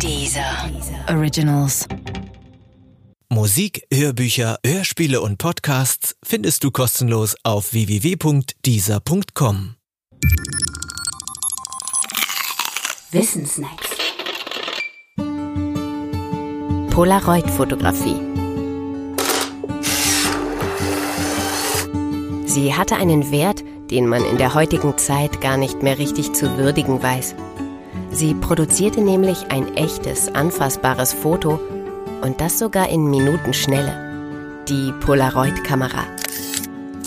Dieser Originals. Musik, Hörbücher, Hörspiele und Podcasts findest du kostenlos auf www.dieser.com. Wissensnacks. Polaroid-Fotografie. Sie hatte einen Wert, den man in der heutigen Zeit gar nicht mehr richtig zu würdigen weiß. Sie produzierte nämlich ein echtes, anfassbares Foto und das sogar in Minutenschnelle. Die Polaroid-Kamera.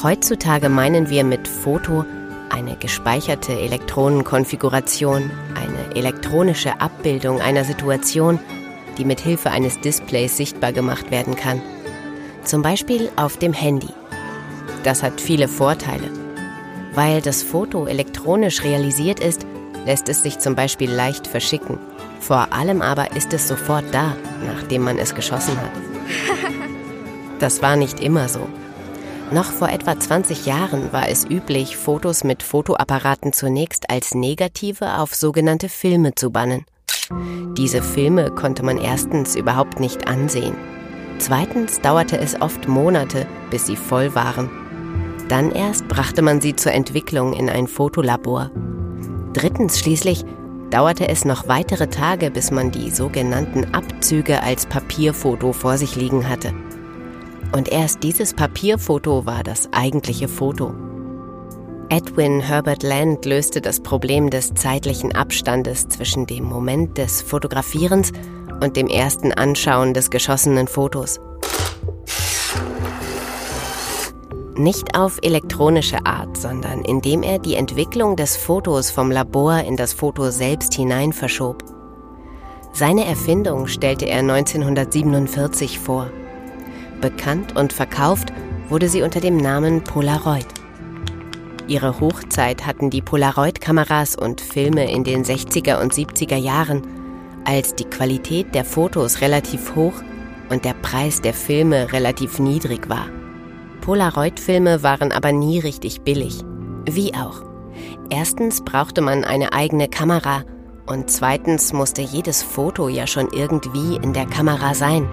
Heutzutage meinen wir mit Foto eine gespeicherte Elektronenkonfiguration, eine elektronische Abbildung einer Situation, die mit Hilfe eines Displays sichtbar gemacht werden kann. Zum Beispiel auf dem Handy. Das hat viele Vorteile. Weil das Foto elektronisch realisiert ist, lässt es sich zum Beispiel leicht verschicken. Vor allem aber ist es sofort da, nachdem man es geschossen hat. Das war nicht immer so. Noch vor etwa 20 Jahren war es üblich, Fotos mit Fotoapparaten zunächst als Negative auf sogenannte Filme zu bannen. Diese Filme konnte man erstens überhaupt nicht ansehen. Zweitens dauerte es oft Monate, bis sie voll waren. Dann erst brachte man sie zur Entwicklung in ein Fotolabor. Drittens schließlich dauerte es noch weitere Tage, bis man die sogenannten Abzüge als Papierfoto vor sich liegen hatte. Und erst dieses Papierfoto war das eigentliche Foto. Edwin Herbert Land löste das Problem des zeitlichen Abstandes zwischen dem Moment des Fotografierens und dem ersten Anschauen des geschossenen Fotos. Nicht auf elektronische Art, sondern indem er die Entwicklung des Fotos vom Labor in das Foto selbst hinein verschob. Seine Erfindung stellte er 1947 vor. Bekannt und verkauft wurde sie unter dem Namen Polaroid. Ihre Hochzeit hatten die Polaroid-Kameras und Filme in den 60er und 70er Jahren, als die Qualität der Fotos relativ hoch und der Preis der Filme relativ niedrig war. Polaroid-Filme waren aber nie richtig billig. Wie auch. Erstens brauchte man eine eigene Kamera und zweitens musste jedes Foto ja schon irgendwie in der Kamera sein.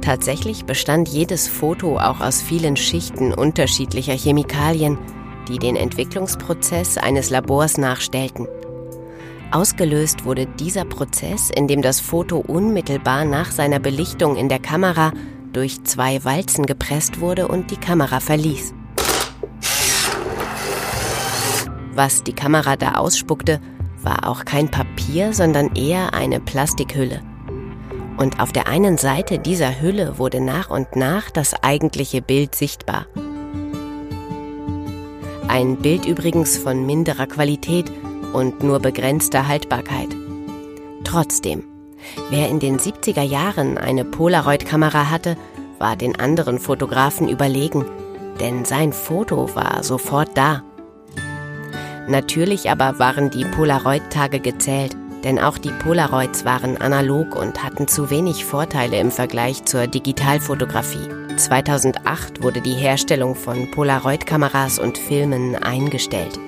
Tatsächlich bestand jedes Foto auch aus vielen Schichten unterschiedlicher Chemikalien, die den Entwicklungsprozess eines Labors nachstellten. Ausgelöst wurde dieser Prozess, indem das Foto unmittelbar nach seiner Belichtung in der Kamera durch zwei Walzen gepresst wurde und die Kamera verließ. Was die Kamera da ausspuckte, war auch kein Papier, sondern eher eine Plastikhülle. Und auf der einen Seite dieser Hülle wurde nach und nach das eigentliche Bild sichtbar. Ein Bild übrigens von minderer Qualität und nur begrenzter Haltbarkeit. Trotzdem, Wer in den 70er Jahren eine Polaroid-Kamera hatte, war den anderen Fotografen überlegen, denn sein Foto war sofort da. Natürlich aber waren die Polaroid-Tage gezählt, denn auch die Polaroids waren analog und hatten zu wenig Vorteile im Vergleich zur Digitalfotografie. 2008 wurde die Herstellung von Polaroid-Kameras und Filmen eingestellt.